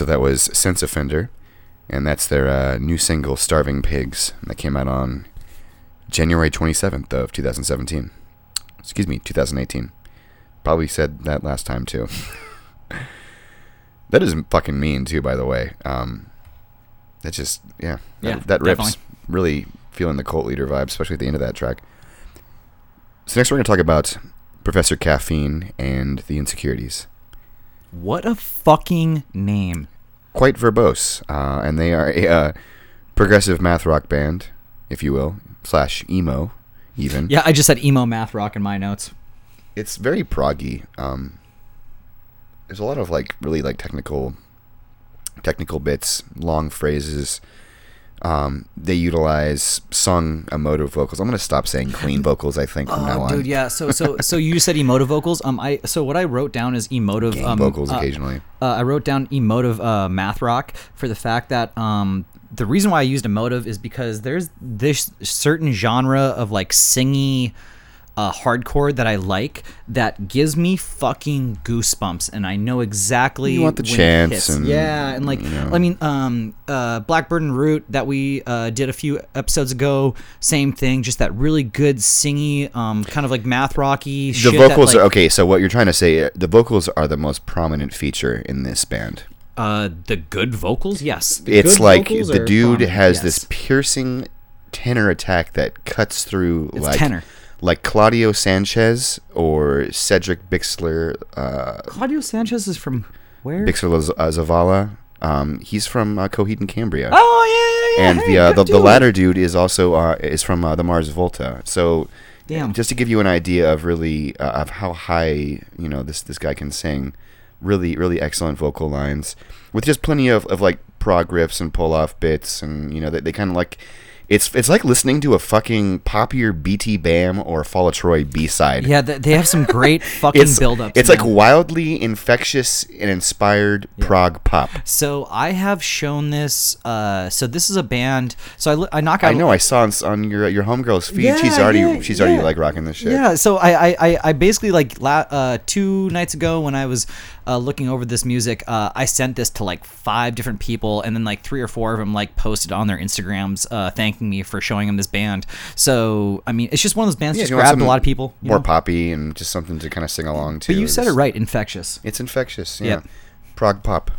So that was Sense Offender, and that's their uh, new single "Starving Pigs" that came out on January 27th of 2017. Excuse me, 2018. Probably said that last time too. that is fucking mean too, by the way. Um, that just yeah, that, Yeah, that rips. definitely. Really feeling the cult leader vibe, especially at the end of that track. So next we're gonna talk about Professor Caffeine and the Insecurities. What a fucking name. quite verbose, uh, and they are a uh, progressive math rock band, if you will, slash emo, even. Yeah, I just said emo math rock in my notes. It's very proggy. Um, there's a lot of like really like technical, technical bits, long phrases. Um, they utilize sung emotive vocals. I'm gonna stop saying clean vocals. I think from now Oh, on. dude, yeah. So, so, so you said emotive vocals. Um, I so what I wrote down is emotive um, vocals uh, occasionally. uh, I wrote down emotive uh, math rock for the fact that um, the reason why I used emotive is because there's this certain genre of like singy uh, hardcore that I like that gives me fucking goosebumps, and I know exactly. You want the hits. and, yeah, and like you know. I mean, um, uh, Blackbird and Root that we uh, did a few episodes ago, same thing, just that really good singy, um, kind of like math rocky. The shit that, vocals like, are okay. So what you're trying to say? uh, The vocals are the most prominent feature in this band. Uh, the good vocals, yes. The it's like the dude prominent, has this piercing tenor attack that cuts through It's like tenor. Like Claudio Sanchez or Cedric Bixler uh, Claudio Sanchez is from where? Bixler uh, Zavala. Um, he's from uh, Coheed and Cambria. Oh yeah, yeah, yeah. and hey, the uh, the, the latter dude is also uh, is from uh, the Mars Volta. So Damn. just to give you an idea of really uh, of how high you know this this guy can sing. really really excellent vocal lines with just plenty of, of like prog riffs and pull off bits and you know they, they kind of like it's it's like listening to a fucking poppier BTBAM or Fall of Troy B side. Yeah, they have some great fucking It's, build-ups. it's like wildly infectious and inspired prog pop. So I have shown this. Uh, so this is a band. So I, I knock out. I know. I saw on, on your your homegirl's feed. Yeah, she's already yeah, she's already yeah. like rocking this shit. Yeah, so I I, I, basically like la- uh, two nights ago when I was uh, looking over this music, uh, I sent this to like five different people, and then like three or four of them like posted on their Instagrams uh, me for showing them this band. So I mean, it's just one of those bands Yeah, just grabbed a lot of people. you More know? poppy and just something to kind of sing along to. But you said it right, infectious. It's infectious. Yeah. Yep. Prog pop.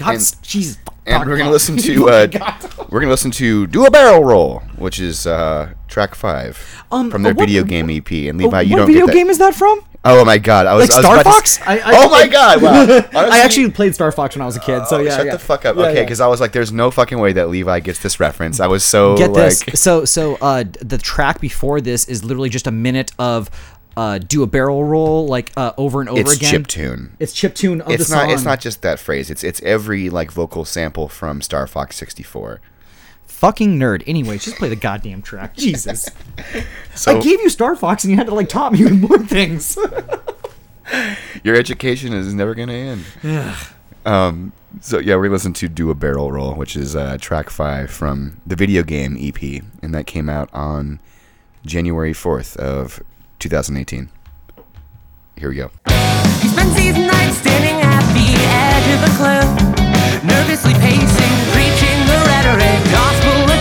God, And- jeez. And we're gonna listen to uh, we're gonna listen to "Do a Barrel Roll," which is uh, track five Um, from their uh, what- video game EP. And Levi, what you don't video game is that from? Oh my god! I was Like I was Star to Fox? s- I- I- oh my god! Wow! I actually played Star Fox when I was a kid, so Oh, yeah. shut yeah. the fuck up. Yeah, okay, yeah. because I was like, "There's no fucking way that Levi gets this reference." I was so Get like, this. So so uh the track before this is literally just a minute of uh do a barrel roll like uh over and over again it's again. chip tune. It's chip tune of It's the not. song. It's not just that phrase. It's it's every like vocal sample from Star Fox 64. fucking nerd. Anyway, just play the goddamn track. Jesus. So I gave you Star Fox and you had to like top me with more things. your education is never gonna end. um. So yeah, we listened to "Do a Barrel Roll," which is uh, track five from the video game EP, and that came out on January 4th of 2018. Here we go. He spends these nights standing at the edge of the cliff, nervously pacing, preaching the rhetoric, gospel of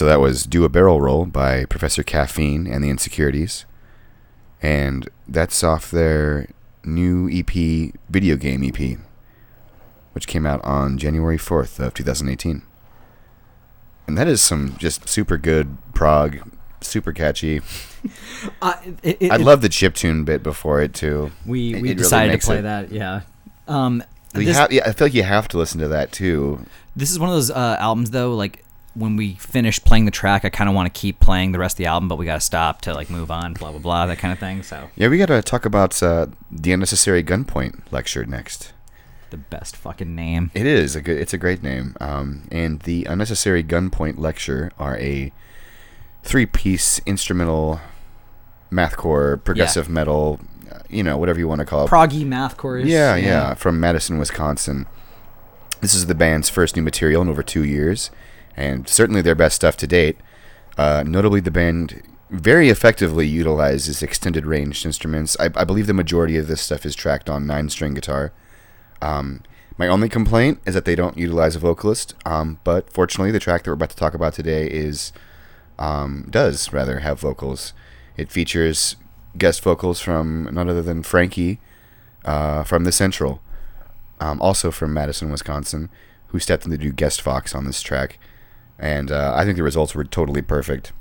so that was Do a Barrel Roll by Professor Caffeine and the Insecurities. And that's off their new EP, video game EP, which came out on January 4th of 2018. And that is some just super good prog, super catchy. Uh, it, it, I love the chiptune bit before it too. We It- we really decided makes to play it- that. Yeah. Um, this, have- yeah, I feel like you have to listen to that too. this is one of those uh, albums though. Like when we finish playing the track, I kind of want to keep playing the rest of the album, but we got to stop to like move on. Blah blah blah. That kind of thing. So Yeah, we got to talk about uh, the unnecessary gunpoint lecture next. the best fucking name. It is a good. It's a great name. Um, and the unnecessary gunpoint lecture are a three-piece instrumental mathcore progressive metal. uh, You know, whatever you want to call it. Proggy mathcore. chorus. yeah, yeah, from Madison, Wisconsin. This is the band's first new material in over two years, and certainly their best stuff to date. Uh, notably, the band very effectively utilizes extended range instruments. I, I believe the majority of this stuff is tracked on nine string guitar. Um, my only complaint is that they don't utilize a vocalist. Um, but fortunately, the track that we're about to talk about today is um, does rather have vocals. It features guest vocals from none other than Frankie uh, from the Central, um, also from Madison, Wisconsin, who stepped in to do guest vox on this track. And uh, I think the results were totally perfect.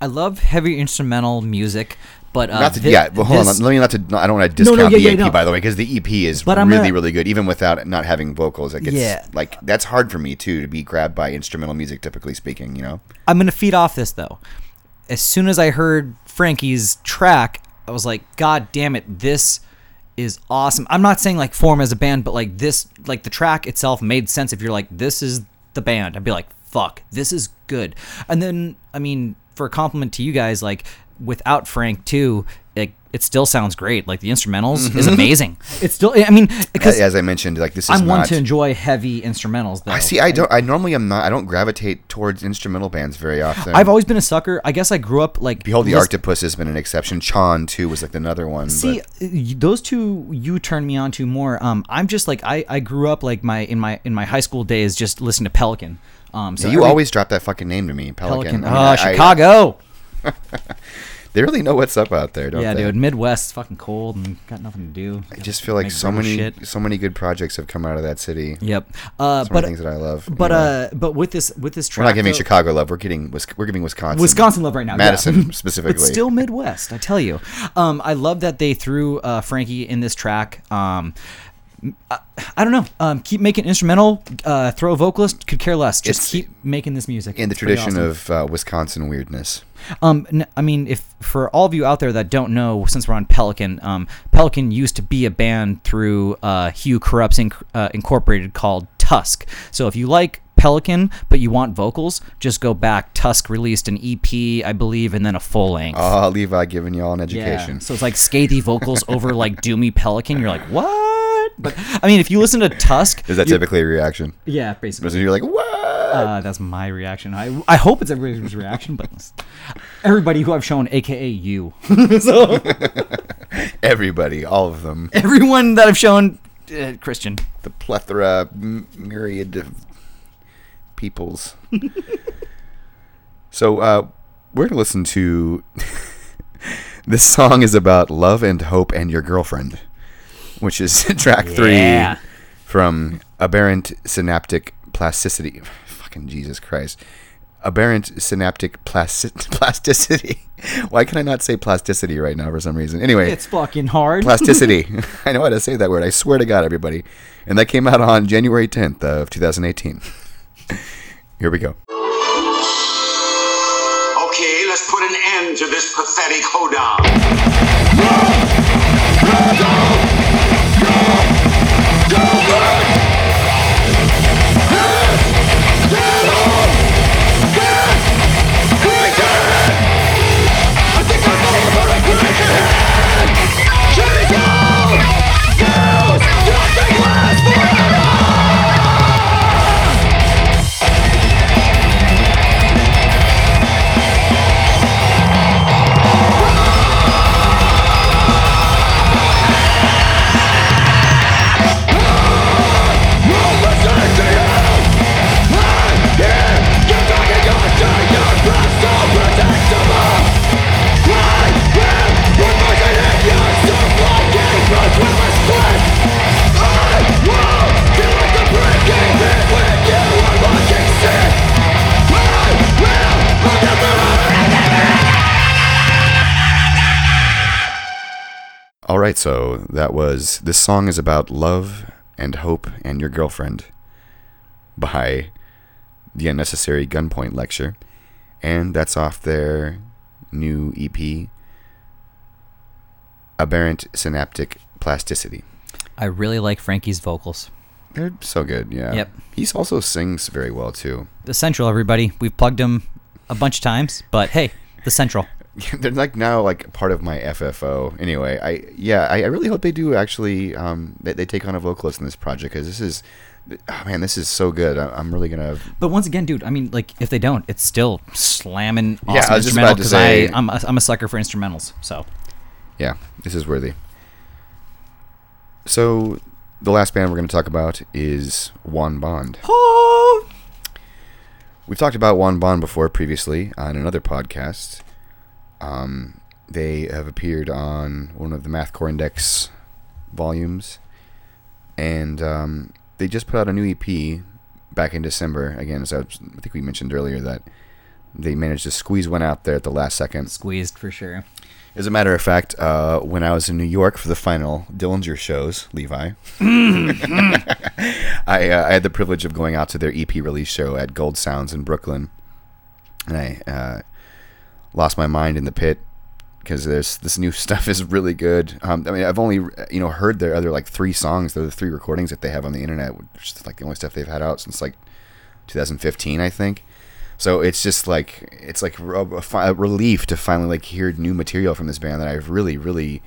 I love heavy instrumental music, but uh, not to, thi- yeah, but hold this- on. Let me not to. I don't want to No, no, discount yeah, the yeah, EP no. by the way, because the EP is But really, gonna- really good, even without not having vocals. Like it's Yeah. like that's hard for me too to be grabbed by instrumental music, typically speaking. You know, I'm gonna feed off this though. As soon as I heard Frankie's track, I was like, God damn it, this is awesome. I'm not saying like form as a band, but like this, like the track itself made sense. If you're like, this is the band, I'd be like, fuck, this is good. And then, I mean, for a compliment to you guys, like without Frank too, it, it still sounds great. Like the instrumentals is amazing. It's still, I mean, because as I mentioned, like this is I'm one to enjoy heavy instrumentals. Though I see. I don't. I normally am not. I don't gravitate towards instrumental bands very often. I've always been a sucker. I guess I grew up like Behold, the lis- Arctopus has been an exception. Chon too was like another one. See, but those two you turn me on to more. Um, I'm just like I, I grew up like my in my in my high school days just listening to Pelican. Um, so you every- always drop that fucking name to me, Pelican. Pelican. I mean, oh, I- I- Chicago. they really know what's up out there, don't yeah, they? Yeah, dude. Midwest, fucking cold and got nothing to do. I just feel like so many, shit. so many good projects have come out of that city. Yep. Uh, So but things that I love. you but know. uh, but with this with this track, we're not giving though- Chicago love. We're getting we're giving Wisconsin. Wisconsin love right now. Madison yeah. specifically. but still Midwest. I tell you, um, I love that they threw uh, Frankie in this track. Um, I, I don't know. Um, keep making instrumental. Uh, throw a vocalist. Could care less. Just It's keep making this music. in the It's tradition awesome. of uh, Wisconsin weirdness. Um, n- I mean, if for all of you out there that don't know, since we're on Pelican, um, Pelican used to be a band through uh, Hewhocorrupts Inc- uh, Incorporated called Tusk. So if you like Pelican but you want vocals, just go back. Tusk released an EP, I believe, and then a full length. Oh, Levi giving you all an Yeah. education. So it's like scathy vocals over like doomy Pelican. You're like, what? But I mean, if you listen to Tusk, Is that typically a reaction? Yeah, basically. So you're like, what? Uh, that's my reaction. I I hope it's everybody's reaction, but everybody who I've shown, aka you, so Everybody, all of them, everyone that I've shown, uh, Christian. the plethora, m- myriad of peoples. so uh, we're gonna listen to. this song is about love and hope and your girlfriend, which is track Yeah. three from Aberrant Synaptic Plasticity. Fucking Jesus Christ. Aberrant synaptic plastic plasticity. Why can I not say plasticity right now for some reason? Anyway, It's fucking hard. plasticity. I know how to say that word. I swear to God, everybody. And that came out on January 10th of 2018. Here we go. Okay, let's put an end to this pathetic hoedown. Right, so that was this song is about love and hope and your girlfriend by the unnecessary gunpoint lecture, and that's off their new EP, aberrant synaptic plasticity. I really like Frankie's vocals. They're so good, yeah. Yep. He's also sings very well too. The Central, everybody. We've plugged him a bunch of times, but hey, the Central. They're like now like part of my FFO. Anyway, I yeah, I, I really hope they do actually um they, they take on a vocalist in this project because this is oh man, this is so good. I, I'm really gonna But once again, dude, I mean, like, if they don't, it's still slamming awesome Yeah, I was just instrumental about to because say- I'm a, I'm a sucker for instrumentals. So yeah, this is worthy. So the last band we're going to talk about is Juan Bond. We've talked about Juan Bond before previously on another podcast. Um, they have appeared on one of the Mathcore Index volumes, and um, they just put out a new EP back in December. Again, as I, was- I think we mentioned earlier that they managed to squeeze one out there at the last second. squeezed for sure. As a matter of fact, uh, when I was in New York for the final Dillinger shows, Levi, I, uh, I had the privilege of going out to their EP release show at Gold Sounds in Brooklyn, and I uh, lost my mind in the pit because there's this new stuff is really good. Um, I mean, I've only you know heard their other like three songs. They're the three recordings that they have on the internet, which is like the only stuff they've had out since like 2015, I think. So it's just like it's like a, a relief to finally like hear new material from this band that I've really, really,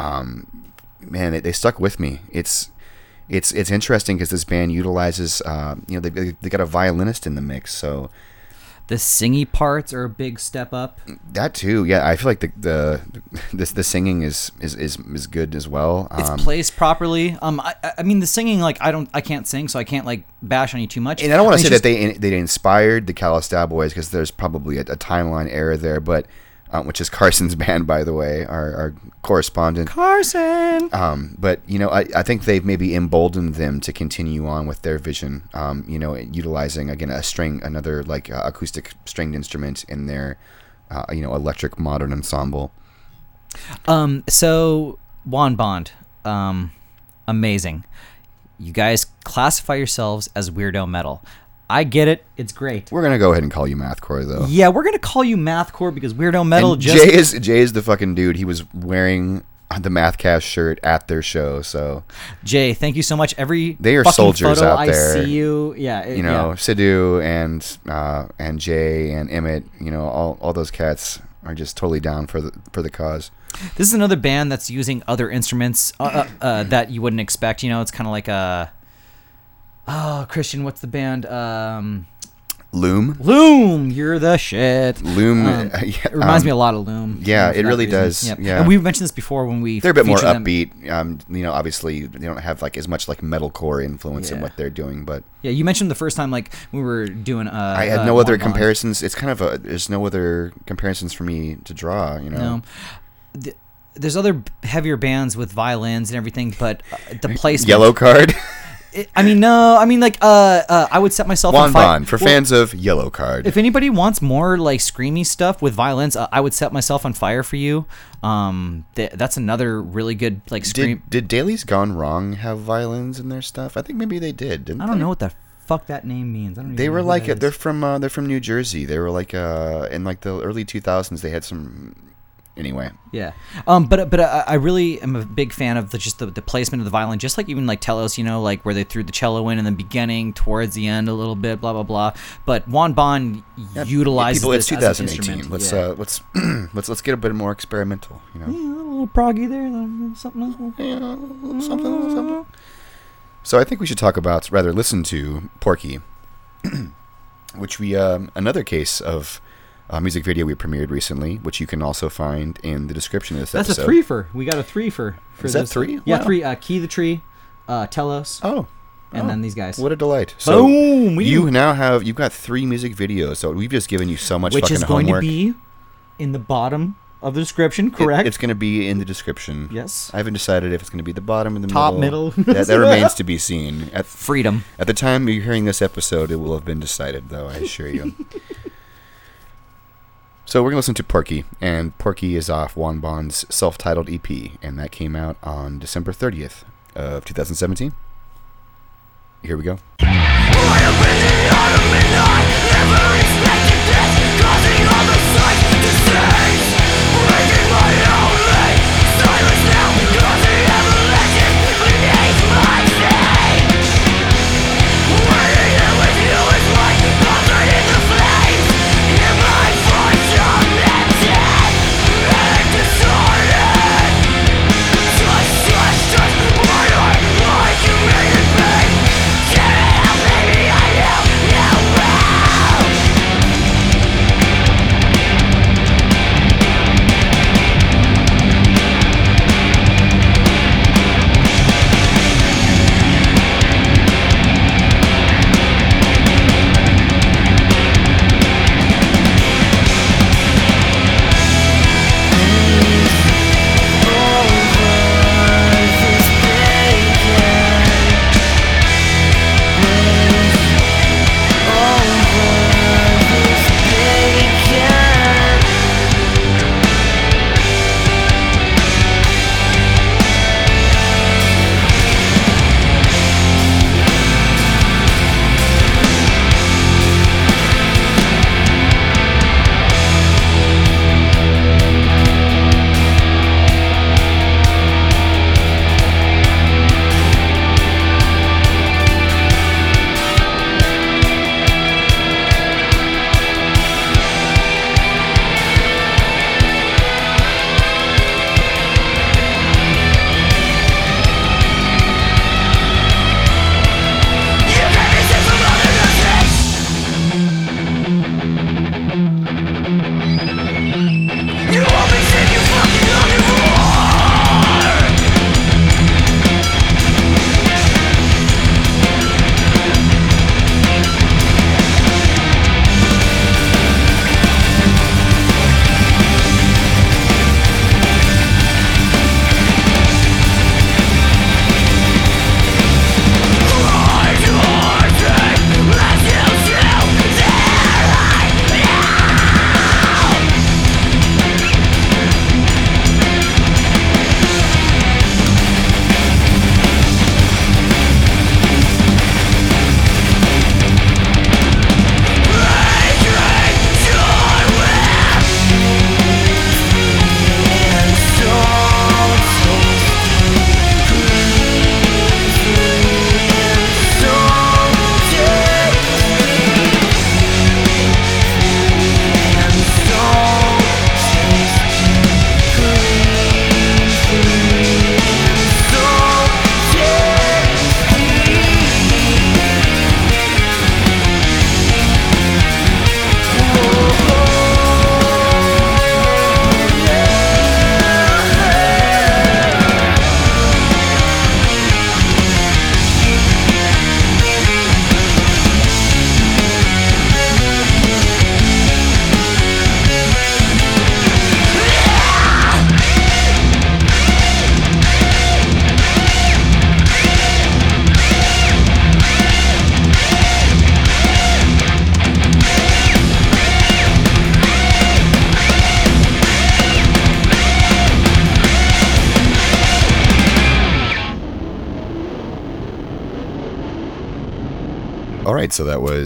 um, man, they, they stuck with me. It's it's it's interesting because this band utilizes, uh, you know, they, they they got a violinist in the mix, so The singy parts are a big step up. that too, yeah. I feel like the the this the singing is is is, is good as well. It's Um, placed properly. Um, I, I- mean, the singing, like, I don't, I can't sing, so I can't like bash on you too much. and I don't want to say it's that they they inspired the Calistab Boys because there's probably a, a timeline error there, but um, which is Carson's band, by the way, our, our correspondent. Carson. Um, but you know, I, I think they've maybe emboldened them to continue on with their vision. Um, you know, utilizing again a string, another like uh, acoustic stringed instrument in their, uh, you know, electric modern ensemble. Um, so Juan Bond, um, amazing. You guys classify yourselves as weirdo metal. I get it. It's great. We're gonna go ahead and call you Mathcore though. Yeah, we're gonna call you mathcore because weirdo metal And just Jay is Jay is the fucking dude. He was wearing the Mathcast shirt at their show, so Jay. Thank you so much. Every They are soldiers photo out I see you. Yeah, it- you know yeah. Sidhu and uh, and Jay and Emmett. You know all, all those cats are just totally down for the for the cause. This is another band that's using other instruments uh, uh, uh, that you wouldn't expect. You know, it's kind of like a. Oh, Christian, what's the band? Um, Loom, Loom. You're the shit. Loom. Um, uh, yeah, It reminds um, me a lot of Loom. yeah, it really reason. does. Yep. Yeah. and we've mentioned this before when we They're a bit more upbeat. Um, you know, obviously they don't have like as much like metalcore influence in what they're doing, but Yeah, you mentioned the first time like we were doing. Uh, I had uh, no other comparisons. It's kind of a there's no other comparisons for me to draw. You know, No. Th- There's other heavier bands with violins and everything, but uh, the placement. Yellowcard, It- I mean, no. I mean, like, uh, uh I would set myself Juan on fire Bond for Well, fans of Yellowcard. If anybody wants more like screamy stuff with violence, uh, I would set myself on fire for you. Um, th- that's another really good like scream. Did did Dailies Gone Wrong have violins in their stuff? I think maybe they did. Didn't I don't they? know what the fuck that name means. I don't. They were like they're from uh, they're from New Jersey. They were like uh in like the early 2000s. They had some anyway. Yeah. Um. But but I, I really am a big fan of the just the, the placement of the violin, just like even like Telos, you know, like where they threw the cello in in the beginning, towards the end a little bit, blah blah blah. But Juan Bond utilizes People, it's this as an 2018. instrument. Let's yeah. uh let's let's let's get a bit more experimental. You know, Yeah, a little proggy there, uh, something. Yeah, something something. So I think we should talk about rather listen to Porky, which we um, another case of a music video we premiered recently, which you can also find in the description of this episode. That's episode. a three for. We got a three for. Is that three? Yeah, Wow. three. Uh, Key the Tree, uh, Telos, Oh. and oh. then these guys. What a delight! So Boom! You now have you've got three music videos. So we've just given you so much which fucking is going homework. to be in the bottom of the description, It- correct? it's going to be in the description. Yes. I haven't decided if it's going to be the bottom or the Top, middle. middle. that, that remains to be seen. At, Freedom. at the time you're hearing this episode, it will have been decided, though. I assure you. So we're gonna listen to Porky, and Porky is off Juan Bond's self-titled EP, and that came out on December 30th of 2017. Here we go.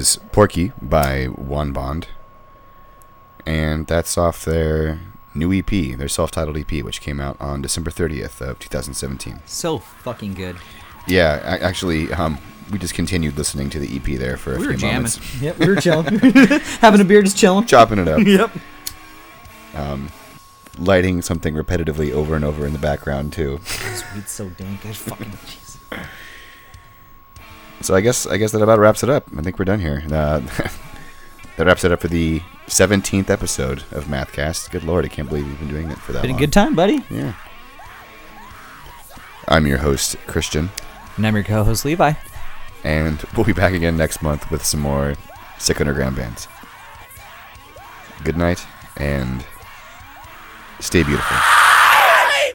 Was Porky by Juan Bond, and that's off their new EP, their self-titled EP, which came out on December 30th of 2017. So fucking good. Yeah, actually, um, we just continued listening to the EP there for a We few were jamming. moments, Yep, we were chilling, having a beer, just chilling. chopping it up, Yep. Um, lighting something repetitively over and over in the background too. Sweet, so dank. I fucking. So I guess I guess that about wraps it up. I think we're done here. Uh, that wraps it up for the 17th episode of Mathcast. Good lord, I can't believe we've been doing it for that Been a good time, buddy. Yeah. I'm your host, Christian, And I'm your co-host Levi. and we'll be back again next month with some more sick underground bands. Good night, and stay beautiful.